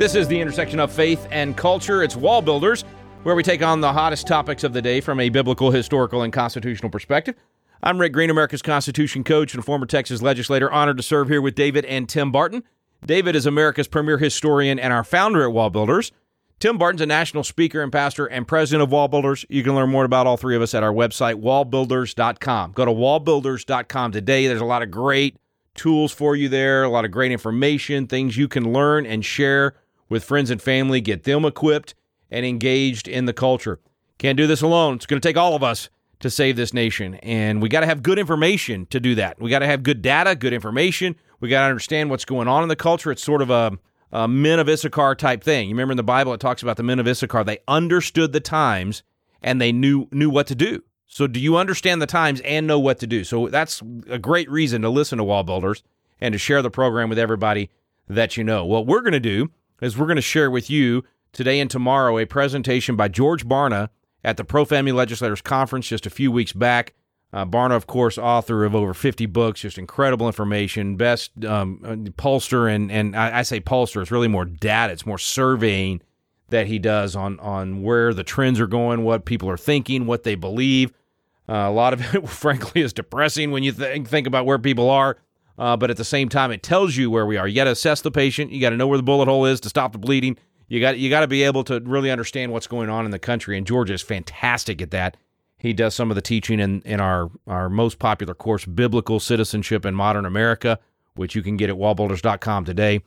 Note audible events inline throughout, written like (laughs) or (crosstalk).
This is the intersection of faith and culture. It's Wall Builders, where we take on the hottest topics of the day from a biblical, historical, and constitutional perspective. I'm Rick Green, America's Constitution coach and former Texas legislator, honored to serve here with David and Tim Barton. David is America's premier historian and our founder at Wall Builders. Tim Barton's a national speaker and pastor and president of Wall Builders. You can learn more about all three of us at our website, wallbuilders.com. Go to wallbuilders.com today. There's a lot of great tools for you there, a lot of great information, things you can learn and share with friends and family, get them equipped and engaged in the culture. Can't do this alone. It's going to take all of us to save this nation. And we got to have good information to do that. We got to have good data, good information. We got to understand what's going on in the culture. It's sort of a, a men of Issachar type thing. You remember in the Bible, it talks about the men of Issachar. They understood the times and they knew knew what to do. So, do you understand the times and know what to do? So, that's a great reason to listen to Wall Builders and to share the program with everybody that you know. What we're going to do is we're going to share with you today and tomorrow a presentation by George Barna at the Pro Family Legislators Conference just a few weeks back. Uh, Barna, of course, author of over 50 books, just incredible information, best um, pollster, and, and I, I say pollster, it's really more data, it's more surveying that he does on, on where the trends are going, what people are thinking, what they believe. Uh, a lot of (laughs) it, frankly, is depressing when you th- think about where people are uh, but at the same time, it tells you where we are. You got to assess the patient. You got to know where the bullet hole is to stop the bleeding. You got you got to be able to really understand what's going on in the country. And George is fantastic at that. He does some of the teaching in, in our, our most popular course, Biblical Citizenship in Modern America, which you can get at wallbuilders.com today.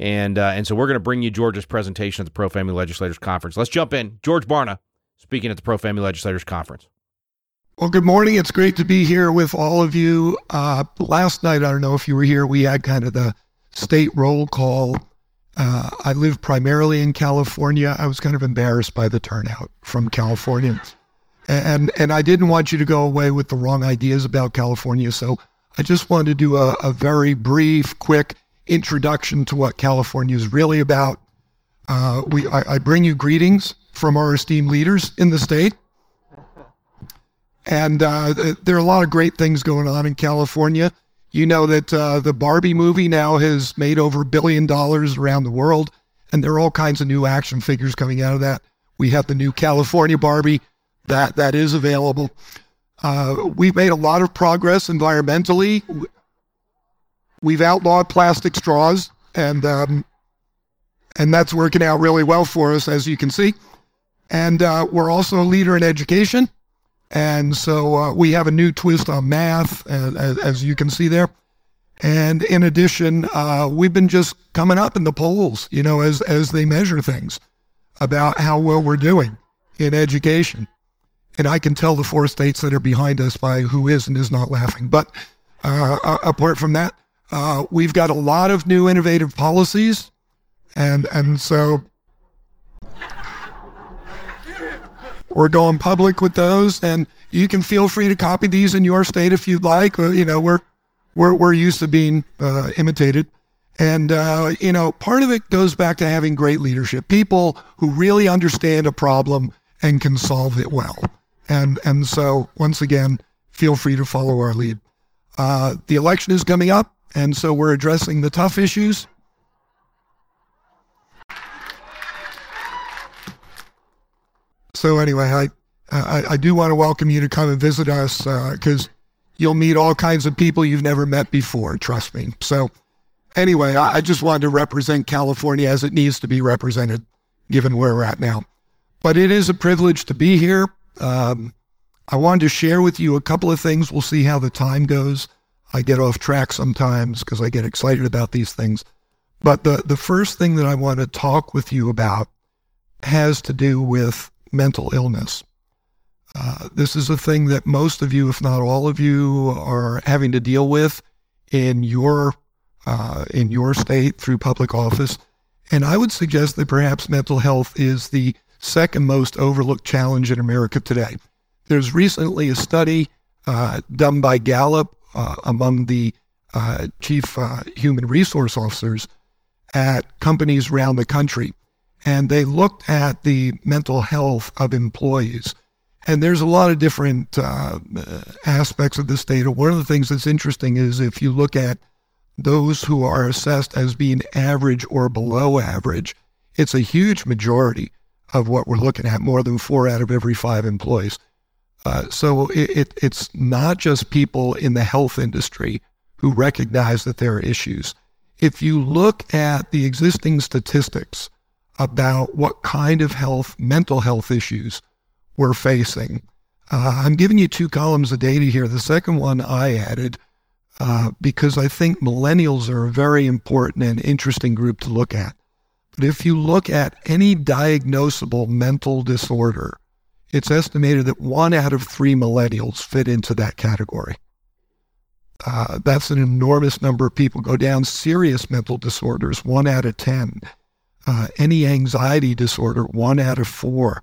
And uh, and so we're going to bring you George's presentation at the Pro Family Legislators Conference. Let's jump in. George Barna speaking at the Pro Family Legislators Conference. Well, good morning. It's great to be here with all of you. Uh, last night, I don't know if you were here, we had kind of the state roll call. Uh, I live primarily in California. I was kind of embarrassed by the turnout from Californians. And, and I didn't want you to go away with the wrong ideas about California. So I just wanted to do a, a very brief, quick introduction to what California is really about. Uh, we, I, I bring you greetings from our esteemed leaders in the state. And uh, there are a lot of great things going on in California. You know that uh, the Barbie movie now has made over a billion dollars around the world, and there are all kinds of new action figures coming out of that. We have the new California Barbie that that is available. Uh, we've made a lot of progress environmentally. We've outlawed plastic straws, and um, and that's working out really well for us, as you can see. And uh, we're also a leader in education. And so uh, we have a new twist on math, as, as, you can see there. And in addition, uh, we've been just coming up in the polls, you know, as, as they measure things about how well we're doing in education. And I can tell the four states that are behind us by who is and is not laughing. But uh, apart from that, uh, we've got a lot of new innovative policies. And, and so or going public with those. And you can feel free to copy these in your state if you'd like. You know, we're we're we're used to being uh, imitated. And, uh, you know, part of it goes back to having great leadership, people who really understand a problem and can solve it well. And, and so once again, feel free to follow our lead. Uh, the election is coming up. And so we're addressing the tough issues So anyway, I, I, I do want to welcome you to come and visit us because uh, you'll meet all kinds of people you've never met before. Trust me. So anyway, I, I just wanted to represent California as it needs to be represented, given where we're at now. But it is a privilege to be here. Um, I wanted to share with you a couple of things. We'll see how the time goes. I get off track sometimes because I get excited about these things. But the, the first thing that I want to talk with you about has to do with mental illness. Uh, this is a thing that most of you, if not all of you, are having to deal with in your uh, in your state through public office. And I would suggest that perhaps mental health is the second most overlooked challenge in America today. There's recently a study uh, done by Gallup uh, among the uh, chief uh, human resource officers at companies around the country and they looked at the mental health of employees. And there's a lot of different uh, aspects of this data. One of the things that's interesting is if you look at those who are assessed as being average or below average, it's a huge majority of what we're looking at, more than four out of every five employees. Uh, so it, it, it's not just people in the health industry who recognize that there are issues. If you look at the existing statistics about what kind of health, mental health issues we're facing, uh, I'm giving you two columns of data here. The second one I added uh, because I think millennials are a very important and interesting group to look at. But if you look at any diagnosable mental disorder, it's estimated that one out of three millennials fit into that category. Uh, that's an enormous number of people go down serious mental disorders, one out of 10. Uh, any anxiety disorder, one out of four.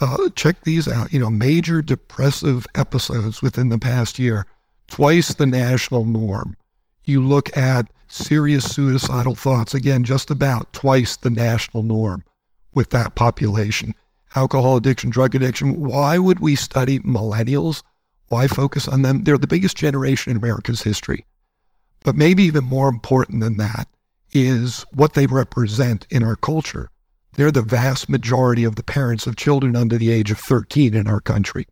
Uh, check these out. You know, major depressive episodes within the past year, twice the national norm. You look at serious suicidal thoughts, again, just about twice the national norm with that population. Alcohol addiction, drug addiction. Why would we study millennials? Why focus on them? They're the biggest generation in America's history. But maybe even more important than that is what they represent in our culture. They're the vast majority of the parents of children under the age of 13 in our country.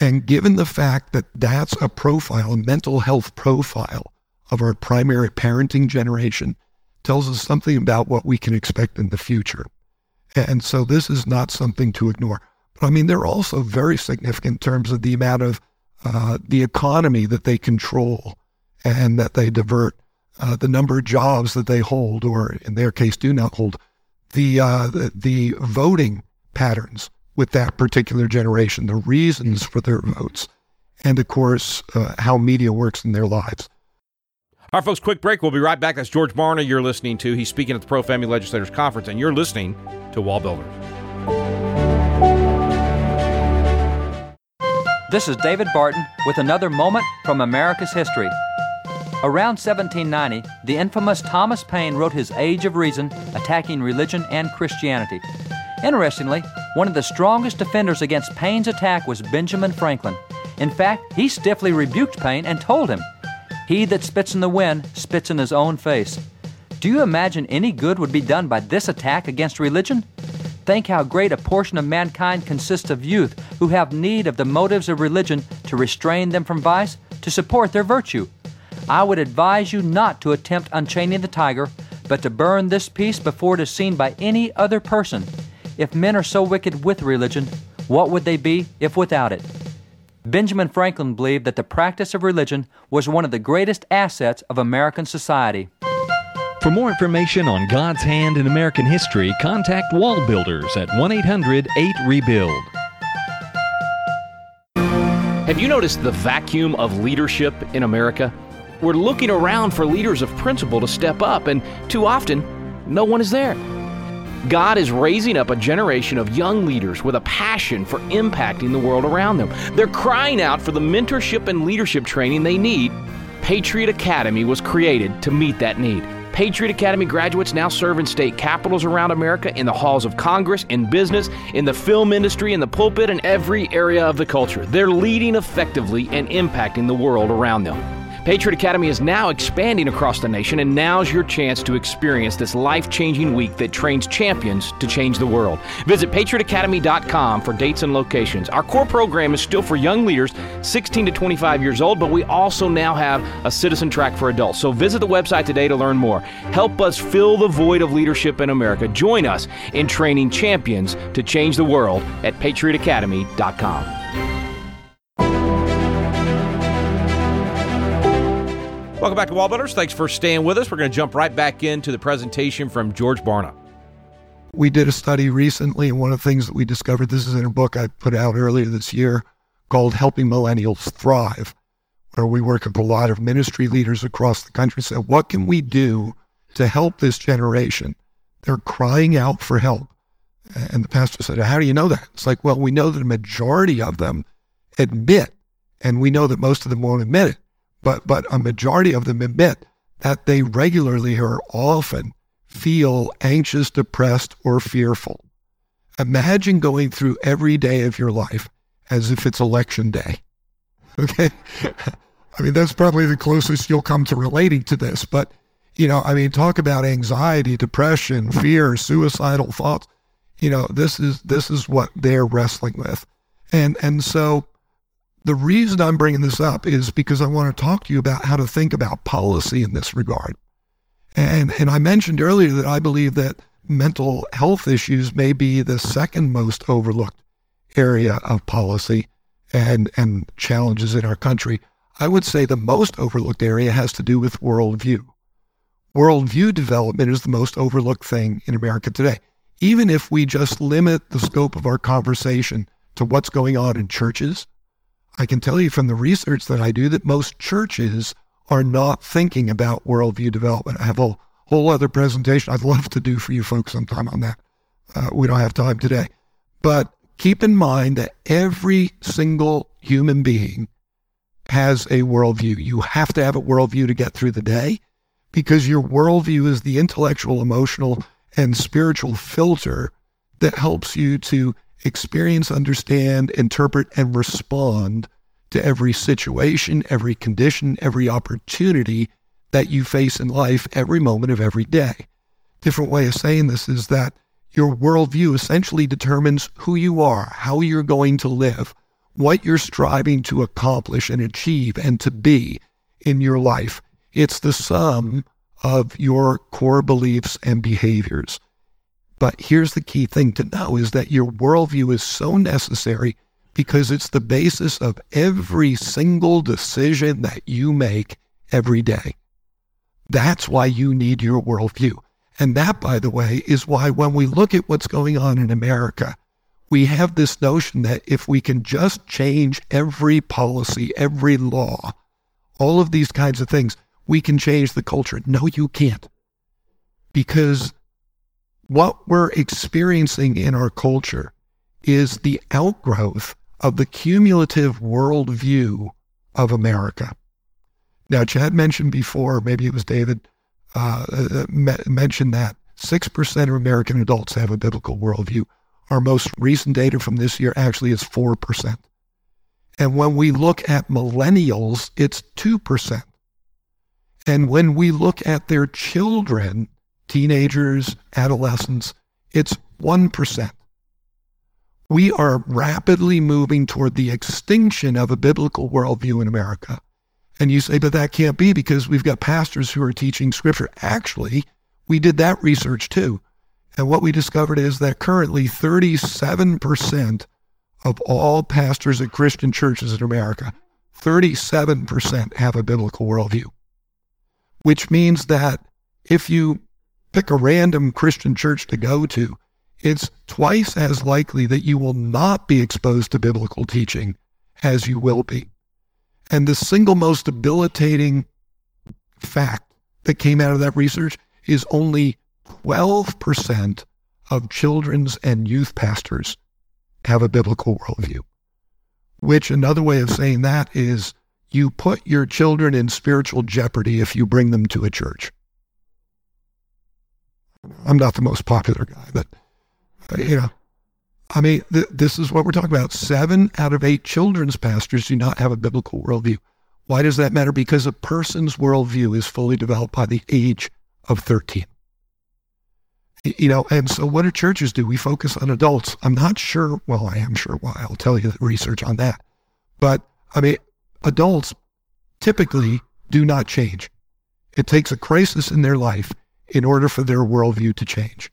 And given the fact that that's a profile, a mental health profile of our primary parenting generation tells us something about what we can expect in the future. And so this is not something to ignore. But I mean, they're also very significant in terms of the amount of uh, the economy that they control and that they divert, uh, the number of jobs that they hold, or in their case, do not hold, the, uh, the, the voting patterns with that particular generation, the reasons for their votes, and of course, uh, how media works in their lives. All right, folks, quick break. We'll be right back. That's George Barna you're listening to. He's speaking at the Pro Family Legislators Conference, and you're listening to Wall Builders. This is David Barton with another moment from America's history. Around 1790, the infamous Thomas Paine wrote his Age of Reason attacking religion and Christianity. Interestingly, one of the strongest defenders against Paine's attack was Benjamin Franklin. In fact, he stiffly rebuked Paine and told him, he that spits in the wind spits in his own face. Do you imagine any good would be done by this attack against religion? Think how great a portion of mankind consists of youth who have need of the motives of religion to restrain them from vice, to support their virtue. I would advise you not to attempt unchaining the tiger, but to burn this piece before it is seen by any other person. If men are so wicked with religion, what would they be if without it? Benjamin Franklin believed that the practice of religion was one of the greatest assets of American society. For more information on God's hand in American history, contact Wall Builders at 1 800 8 Rebuild. Have you noticed the vacuum of leadership in America? We're looking around for leaders of principle to step up, and too often, no one is there. God is raising up a generation of young leaders with a passion for impacting the world around them. They're crying out for the mentorship and leadership training they need. Patriot Academy was created to meet that need. Patriot Academy graduates now serve in state capitals around America, in the halls of Congress, in business, in the film industry, in the pulpit, and every area of the culture. They're leading effectively and impacting the world around them. Patriot Academy is now expanding across the nation, and now's your chance to experience this life changing week that trains champions to change the world. Visit patriotacademy.com for dates and locations. Our core program is still for young leaders 16 to 25 years old, but we also now have a citizen track for adults. So visit the website today to learn more. Help us fill the void of leadership in America. Join us in training champions to change the world at patriotacademy.com. Welcome back to Wall Builders. Thanks for staying with us. We're going to jump right back into the presentation from George Barna. We did a study recently, and one of the things that we discovered this is in a book I put out earlier this year called Helping Millennials Thrive, where we work with a lot of ministry leaders across the country. Said, what can we do to help this generation? They're crying out for help. And the pastor said, How do you know that? It's like, well, we know that a majority of them admit, and we know that most of them won't admit it but, but a majority of them admit that they regularly or often feel anxious, depressed, or fearful. Imagine going through every day of your life as if it's election day. (laughs) Okay? I mean, that's probably the closest you'll come to relating to this, but You know, I mean, talk about anxiety, depression, fear, suicidal thoughts. You know, this is this is what they're wrestling with, and and so the reason I'm bringing this up is because I want to talk to you about how to think about policy in this regard. And and I mentioned earlier that I believe that mental health issues may be the second most overlooked area of policy and and challenges in our country. I would say the most overlooked area has to do with worldview. Worldview development is the most overlooked thing in America today. Even if we just limit the scope of our conversation to what's going on in churches, I can tell you from the research that I do that most churches are not thinking about worldview development. I have a whole other presentation I'd love to do for you folks sometime on that. Uh, we don't have time today. But keep in mind that every single human being has a worldview. You have to have a worldview to get through the day because your worldview is the intellectual, emotional, and spiritual filter that helps you to experience, understand, interpret, and respond to every situation, every condition, every opportunity that you face in life every moment of every day. Different way of saying this is that your worldview essentially determines who you are, how you're going to live, what you're striving to accomplish and achieve and to be in your life. It's the sum of your core beliefs and behaviors. But here's the key thing to know is that your worldview is so necessary because it's the basis of every single decision that you make every day. That's why you need your worldview. And that, by the way, is why when we look at what's going on in America, we have this notion that if we can just change every policy, every law, all of these kinds of things, we can change the culture. No, you can't. Because what we're experiencing in our culture is the outgrowth of the cumulative worldview of America. Now, Chad mentioned before, maybe it was David, uh, uh mentioned that 6% of American adults have a biblical worldview. Our most recent data from this year actually is 4%. And when we look at millennials, it's 2%. And when we look at their children, teenagers, adolescents, it's 1%. We are rapidly moving toward the extinction of a biblical worldview in America. And you say, but that can't be because we've got pastors who are teaching scripture. Actually, we did that research too. And what we discovered is that currently 37% of all pastors at Christian churches in America, 37% have a biblical worldview, which means that if you pick a random Christian church to go to, it's twice as likely that you will not be exposed to biblical teaching as you will be. And the single most debilitating fact that came out of that research is only 12% of children's and youth pastors have a biblical worldview. Which another way of saying that is you put your children in spiritual jeopardy if you bring them to a church. I'm not the most popular guy, but uh, you know, I mean, th- this is what we're talking about. Seven out of eight children's pastors do not have a biblical worldview. Why does that matter? Because a person's worldview is fully developed by the age of 13. You know, and so what do churches do? We focus on adults. I'm not sure. Well, I am sure why. I'll tell you the research on that. But I mean, adults typically do not change. It takes a crisis in their life in order for their worldview to change.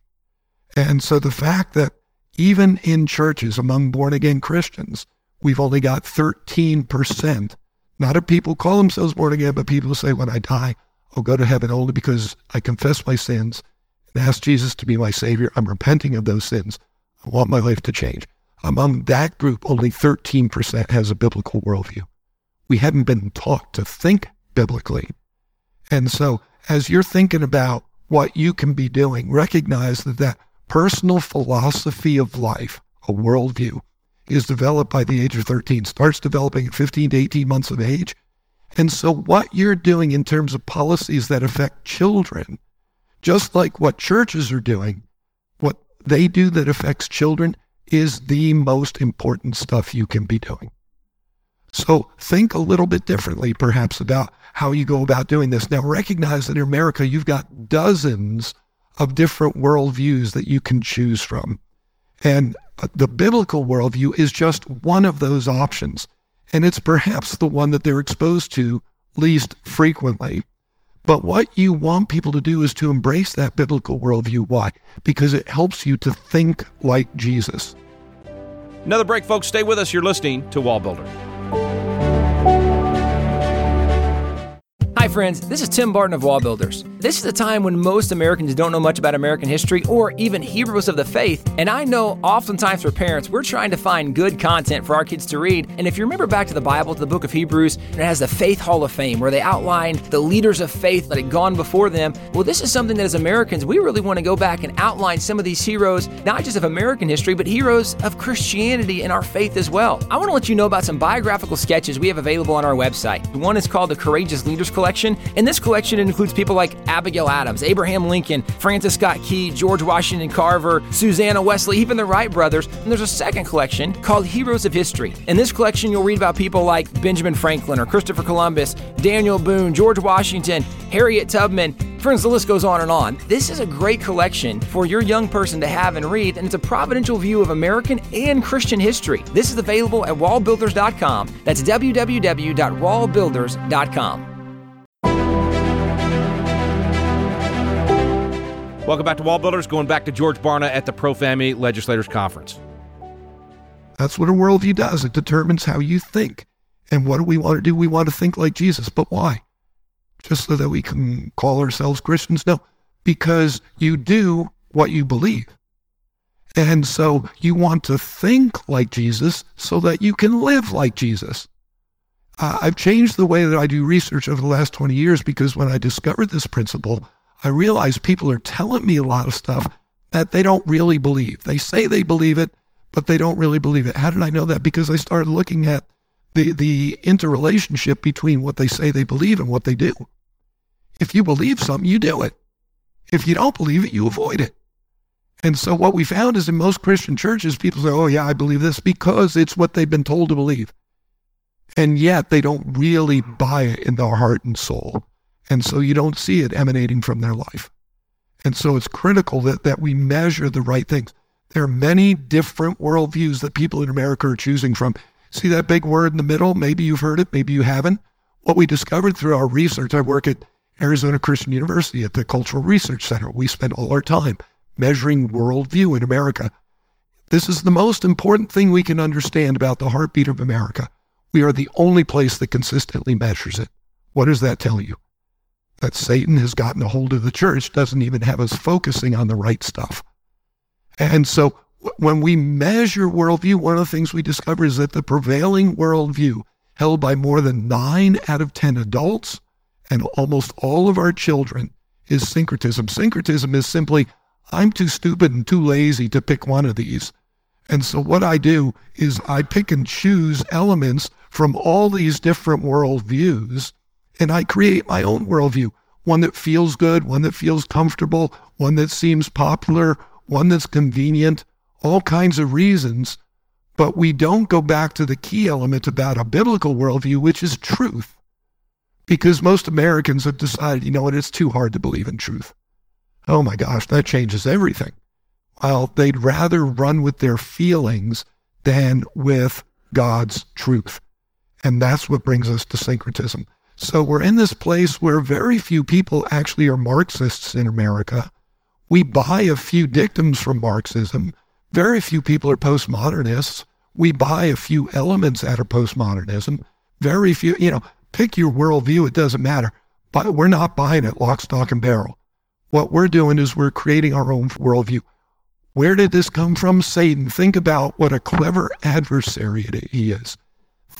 And so the fact that even in churches among born again Christians, we've only got 13%, not of people call themselves born again, but people say, when I die, I'll go to heaven only because I confess my sins and ask Jesus to be my Savior. I'm repenting of those sins. I want my life to change. Among that group, only 13% has a biblical worldview. We haven't been taught to think biblically. And so, as you're thinking about what you can be doing, recognize that that personal philosophy of life, a worldview, is developed by the age of 13, starts developing at 15 to 18 months of age. And so, what you're doing in terms of policies that affect children, just like what churches are doing, what they do that affects children is the most important stuff you can be doing. So think a little bit differently, perhaps, about how you go about doing this. Now, recognize that in America, you've got dozens of different worldviews that you can choose from. And uh, the biblical worldview is just one of those options. And it's perhaps the one that they're exposed to least frequently. But what you want people to do is to embrace that biblical worldview. Why? Because it helps you to think like Jesus. Another break, folks. Stay with us. You're listening to Wall Builder. Bye. Hi, friends. This is Tim Barton of Wall Builders. This is a time when most Americans don't know much about American history or even heroes of the faith. And I know oftentimes for parents, we're trying to find good content for our kids to read. And if you remember back to the Bible, to the book of Hebrews, it has the Faith Hall of Fame where they outline the leaders of faith that had gone before them. Well, this is something that as Americans, we really want to go back and outline some of these heroes, not just of American history, but heroes of Christianity and our faith as well. I want to let you know about some biographical sketches we have available on our website. One is called the Courageous Leaders Collection, and this collection includes people like Abigail Adams, Abraham Lincoln, Francis Scott Key, George Washington Carver, Susanna Wesley, even the Wright brothers. And there's a second collection called Heroes of History. In this collection, you'll read about people like Benjamin Franklin or Christopher Columbus, Daniel Boone, George Washington, Harriet Tubman. Friends, the list goes on and on. This is a great collection for your young person to have and read, and it's a providential view of American and Christian history. This is available at wallbuilders.com. That's www.wallbuilders.com. Welcome back to Wall Builders. Going back to George Barna at the Pro Family Legislators Conference. That's what a worldview does. It determines how you think. And what do we want to do? We want to think like Jesus. But why? Just so that we can call ourselves Christians? No, because you do what you believe. And so you want to think like Jesus so that you can live like Jesus. Uh, I've changed the way that I do research over the last 20 years because when I discovered this principle, I realize people are telling me a lot of stuff that they don't really believe. They say they believe it, but they don't really believe it. How did I know that? Because I started looking at the, the interrelationship between what they say they believe and what they do. If you believe something, you do it. If you don't believe it, you avoid it. And so what we found is in most Christian churches, people say, oh, yeah, I believe this because it's what they've been told to believe. And yet they don't really buy it in their heart and soul. And so you don't see it emanating from their life. And so it's critical that, that we measure the right things. There are many different worldviews that people in America are choosing from. See that big word in the middle? Maybe you've heard it, maybe you haven't. What we discovered through our research, I work at Arizona Christian University at the Cultural Research Center. We spend all our time measuring worldview in America. This is the most important thing we can understand about the heartbeat of America. We are the only place that consistently measures it. What does that tell you? That Satan has gotten a hold of the church doesn't even have us focusing on the right stuff. And so when we measure worldview, one of the things we discover is that the prevailing worldview held by more than nine out of 10 adults and almost all of our children is syncretism. Syncretism is simply, I'm too stupid and too lazy to pick one of these. And so what I do is I pick and choose elements from all these different worldviews and I create my own worldview, one that feels good, one that feels comfortable, one that seems popular, one that's convenient, all kinds of reasons. But we don't go back to the key element about a biblical worldview, which is truth. Because most Americans have decided, you know what, it's too hard to believe in truth. Oh my gosh, that changes everything. Well, they'd rather run with their feelings than with God's truth. And that's what brings us to syncretism. So we're in this place where very few people actually are Marxists in America. We buy a few dictums from Marxism. Very few people are postmodernists. We buy a few elements out of postmodernism. Very few, you know, pick your worldview, it doesn't matter. But we're not buying it lock, stock, and barrel. What we're doing is we're creating our own worldview. Where did this come from? Satan. Think about what a clever adversary he is.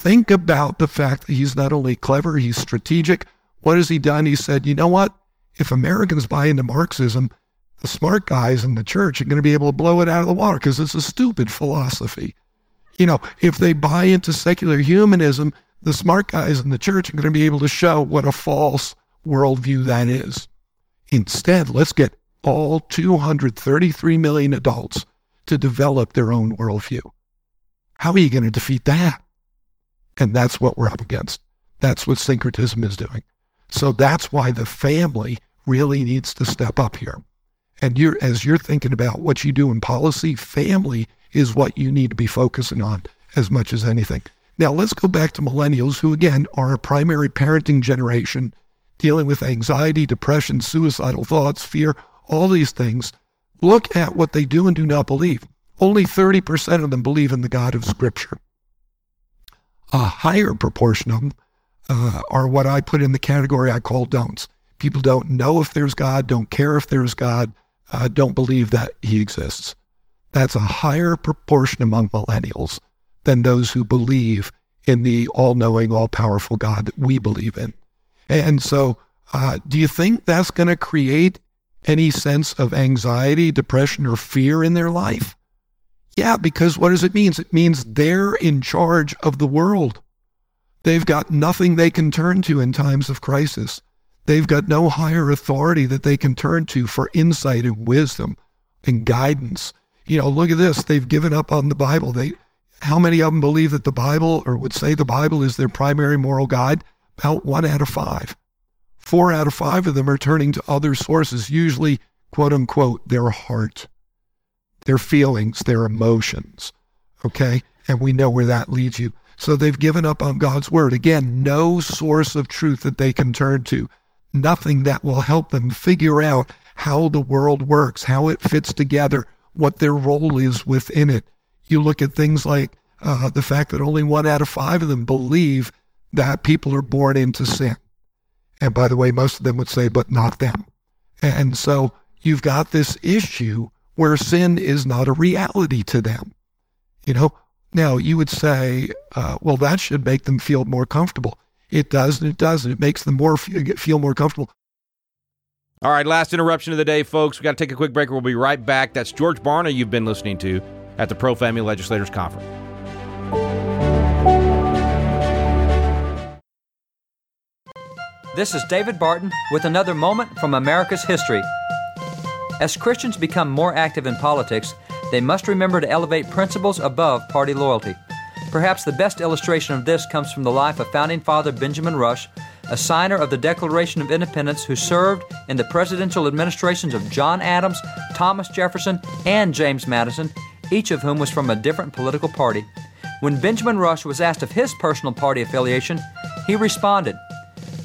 Think about the fact that he's not only clever, he's strategic. What has he done? He said, you know what? If Americans buy into Marxism, the smart guys in the church are going to be able to blow it out of the water because it's a stupid philosophy. You know, if they buy into secular humanism, the smart guys in the church are going to be able to show what a false worldview that is. Instead, let's get all 233 million adults to develop their own worldview. How are you going to defeat that? And that's what we're up against. That's what syncretism is doing. So that's why the family really needs to step up here. And you're, as you're thinking about what you do in policy, family is what you need to be focusing on as much as anything. Now, let's go back to millennials, who again are a primary parenting generation dealing with anxiety, depression, suicidal thoughts, fear, all these things. Look at what they do and do not believe. Only 30% of them believe in the God of Scripture. A higher proportion of them uh, are what I put in the category I call don'ts. People don't know if there's God, don't care if there's God, uh, don't believe that He exists. That's a higher proportion among millennials than those who believe in the all knowing, all powerful God that we believe in. And so, uh, do you think that's going to create any sense of anxiety, depression, or fear in their life? Yeah, because what does it mean? It means they're in charge of the world. They've got nothing they can turn to in times of crisis. They've got no higher authority that they can turn to for insight and wisdom and guidance. You know, look at this. They've given up on the Bible. They how many of them believe that the Bible or would say the Bible is their primary moral guide? About one out of five. Four out of five of them are turning to other sources, usually, quote unquote, their heart, their feelings, their emotions. Okay? And we know where that leads you. So they've given up on God's word. Again, no source of truth that they can turn to, nothing that will help them figure out how the world works, how it fits together, what their role is within it. You look at things like uh, the fact that only one out of five of them believe that people are born into sin. And by the way, most of them would say, but not them. And so you've got this issue where sin is not a reality to them. You know, now you would say, uh, well, that should make them feel more comfortable. It does, and it does, and It makes them more feel more comfortable. All right, last interruption of the day, folks. We got to take a quick break. We'll be right back. That's George Barna you've been listening to at the Pro Family Legislators Conference. This is David Barton with another moment from America's history. As Christians become more active in politics, they must remember to elevate principles above party loyalty. Perhaps the best illustration of this comes from the life of founding father Benjamin Rush, a signer of the Declaration of Independence who served in the presidential administrations of John Adams, Thomas Jefferson, and James Madison each of whom was from a different political party. When Benjamin Rush was asked of his personal party affiliation, he responded,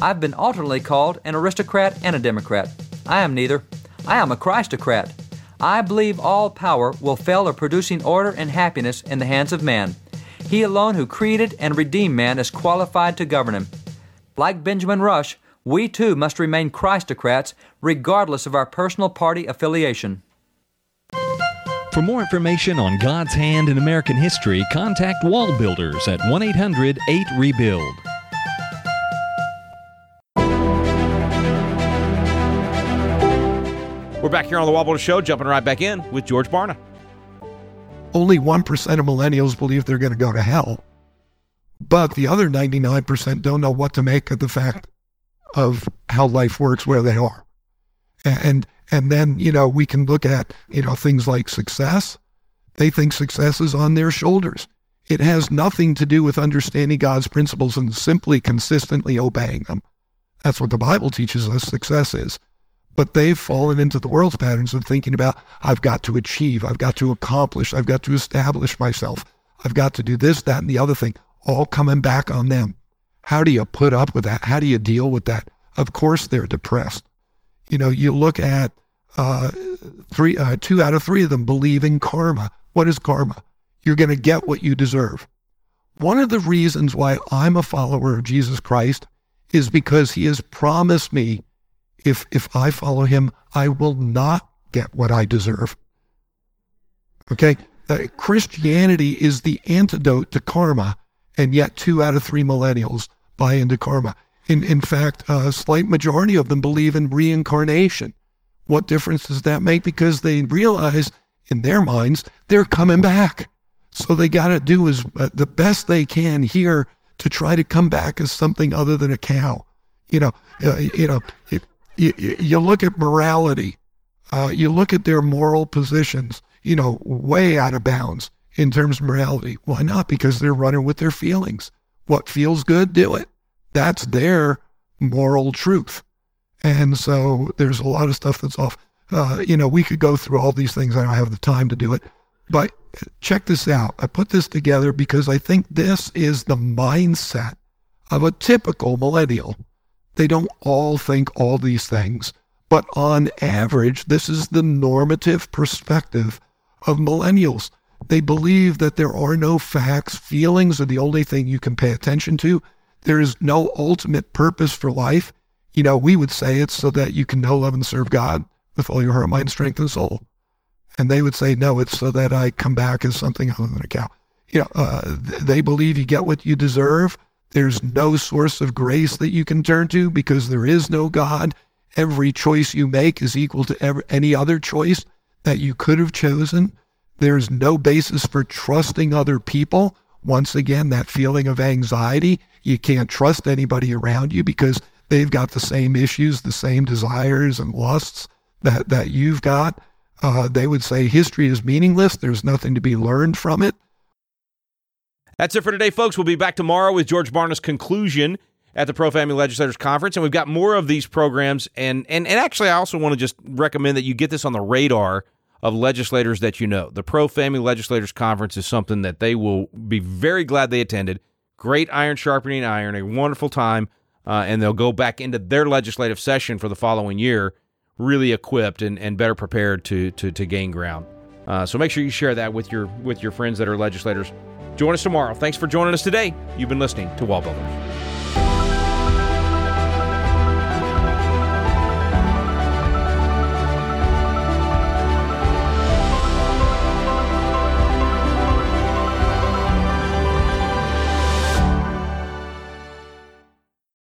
I've been alternately called an aristocrat and a Democrat. I am neither. I am a Christocrat. I believe all power will fail of producing order and happiness in the hands of man. He alone who created and redeemed man is qualified to govern him. Like Benjamin Rush, we too must remain Christocrats regardless of our personal party affiliation. For more information on God's hand in American history, contact Wall Builders at 1 800 8 Rebuild. We're back here on the Builder Show, jumping right back in with George Barna. Only 1% of millennials believe they're going to go to hell. But the other 99% don't know what to make of the fact of how life works where they are. And and then, you know, we can look at, you know, things like success. They think success is on their shoulders. It has nothing to do with understanding God's principles and simply consistently obeying them. That's what the Bible teaches us success is. But they've fallen into the world's patterns of thinking about, I've got to achieve, I've got to accomplish, I've got to establish myself, I've got to do this, that, and the other thing, all coming back on them. How do you put up with that? How do you deal with that? Of course, they're depressed you know, you look at uh, three, uh, two out of three of them believe in karma. What is karma? You're going to get what you deserve. One of the reasons why I'm a follower of Jesus Christ is because he has promised me if, if I follow him, I will not get what I deserve. Okay? Uh, Christianity is the antidote to karma, and yet two out of three millennials buy into karma. In, in fact, a slight majority of them believe in reincarnation. What difference does that make? Because they realize in their minds they're coming back. So they got to do is uh, the best they can here to try to come back as something other than a cow. You know, uh, you know, it, you, you look at morality, uh, you look at their moral positions, you know, way out of bounds in terms of morality. Why not? Because they're running with their feelings. what feels good, do it. That's their moral truth. And so there's a lot of stuff that's off. Uh, you know, we could go through all these things. I don't have the time to do it. But check this out. I put this together because I think this is the mindset of a typical millennial. They don't all think all these things, but on average, this is the normative perspective of millennials. They believe that there are no facts, feelings are the only thing you can pay attention to. There is no ultimate purpose for life. You know, we would say it's so that you can know, love, and serve God with all your heart, mind, strength, and soul. And they would say, no, it's so that I come back as something other than a cow. You know, uh, they believe you get what you deserve. There's no source of grace that you can turn to because there is no God. Every choice you make is equal to every, any other choice that you could have chosen. There's no basis for trusting other people. Once again, that feeling of anxiety. You can't trust anybody around you because they've got the same issues, the same desires and lusts that, that you've got. Uh, they would say history is meaningless. There's nothing to be learned from it. That's it for today, folks. We'll be back tomorrow with George Barna's conclusion at the Pro Family Legislators Conference, and we've got more of these programs. And and and actually, I also want to just recommend that you get this on the radar of legislators that you know. The Pro Family Legislators Conference is something that they will be very glad they attended. Great iron sharpening iron, a wonderful time, uh, and they'll go back into their legislative session for the following year really equipped and, and better prepared to to, to gain ground. Uh, so make sure you share that with your with your friends that are legislators. Join us tomorrow. Thanks for joining us today. You've been listening to Wall Builders.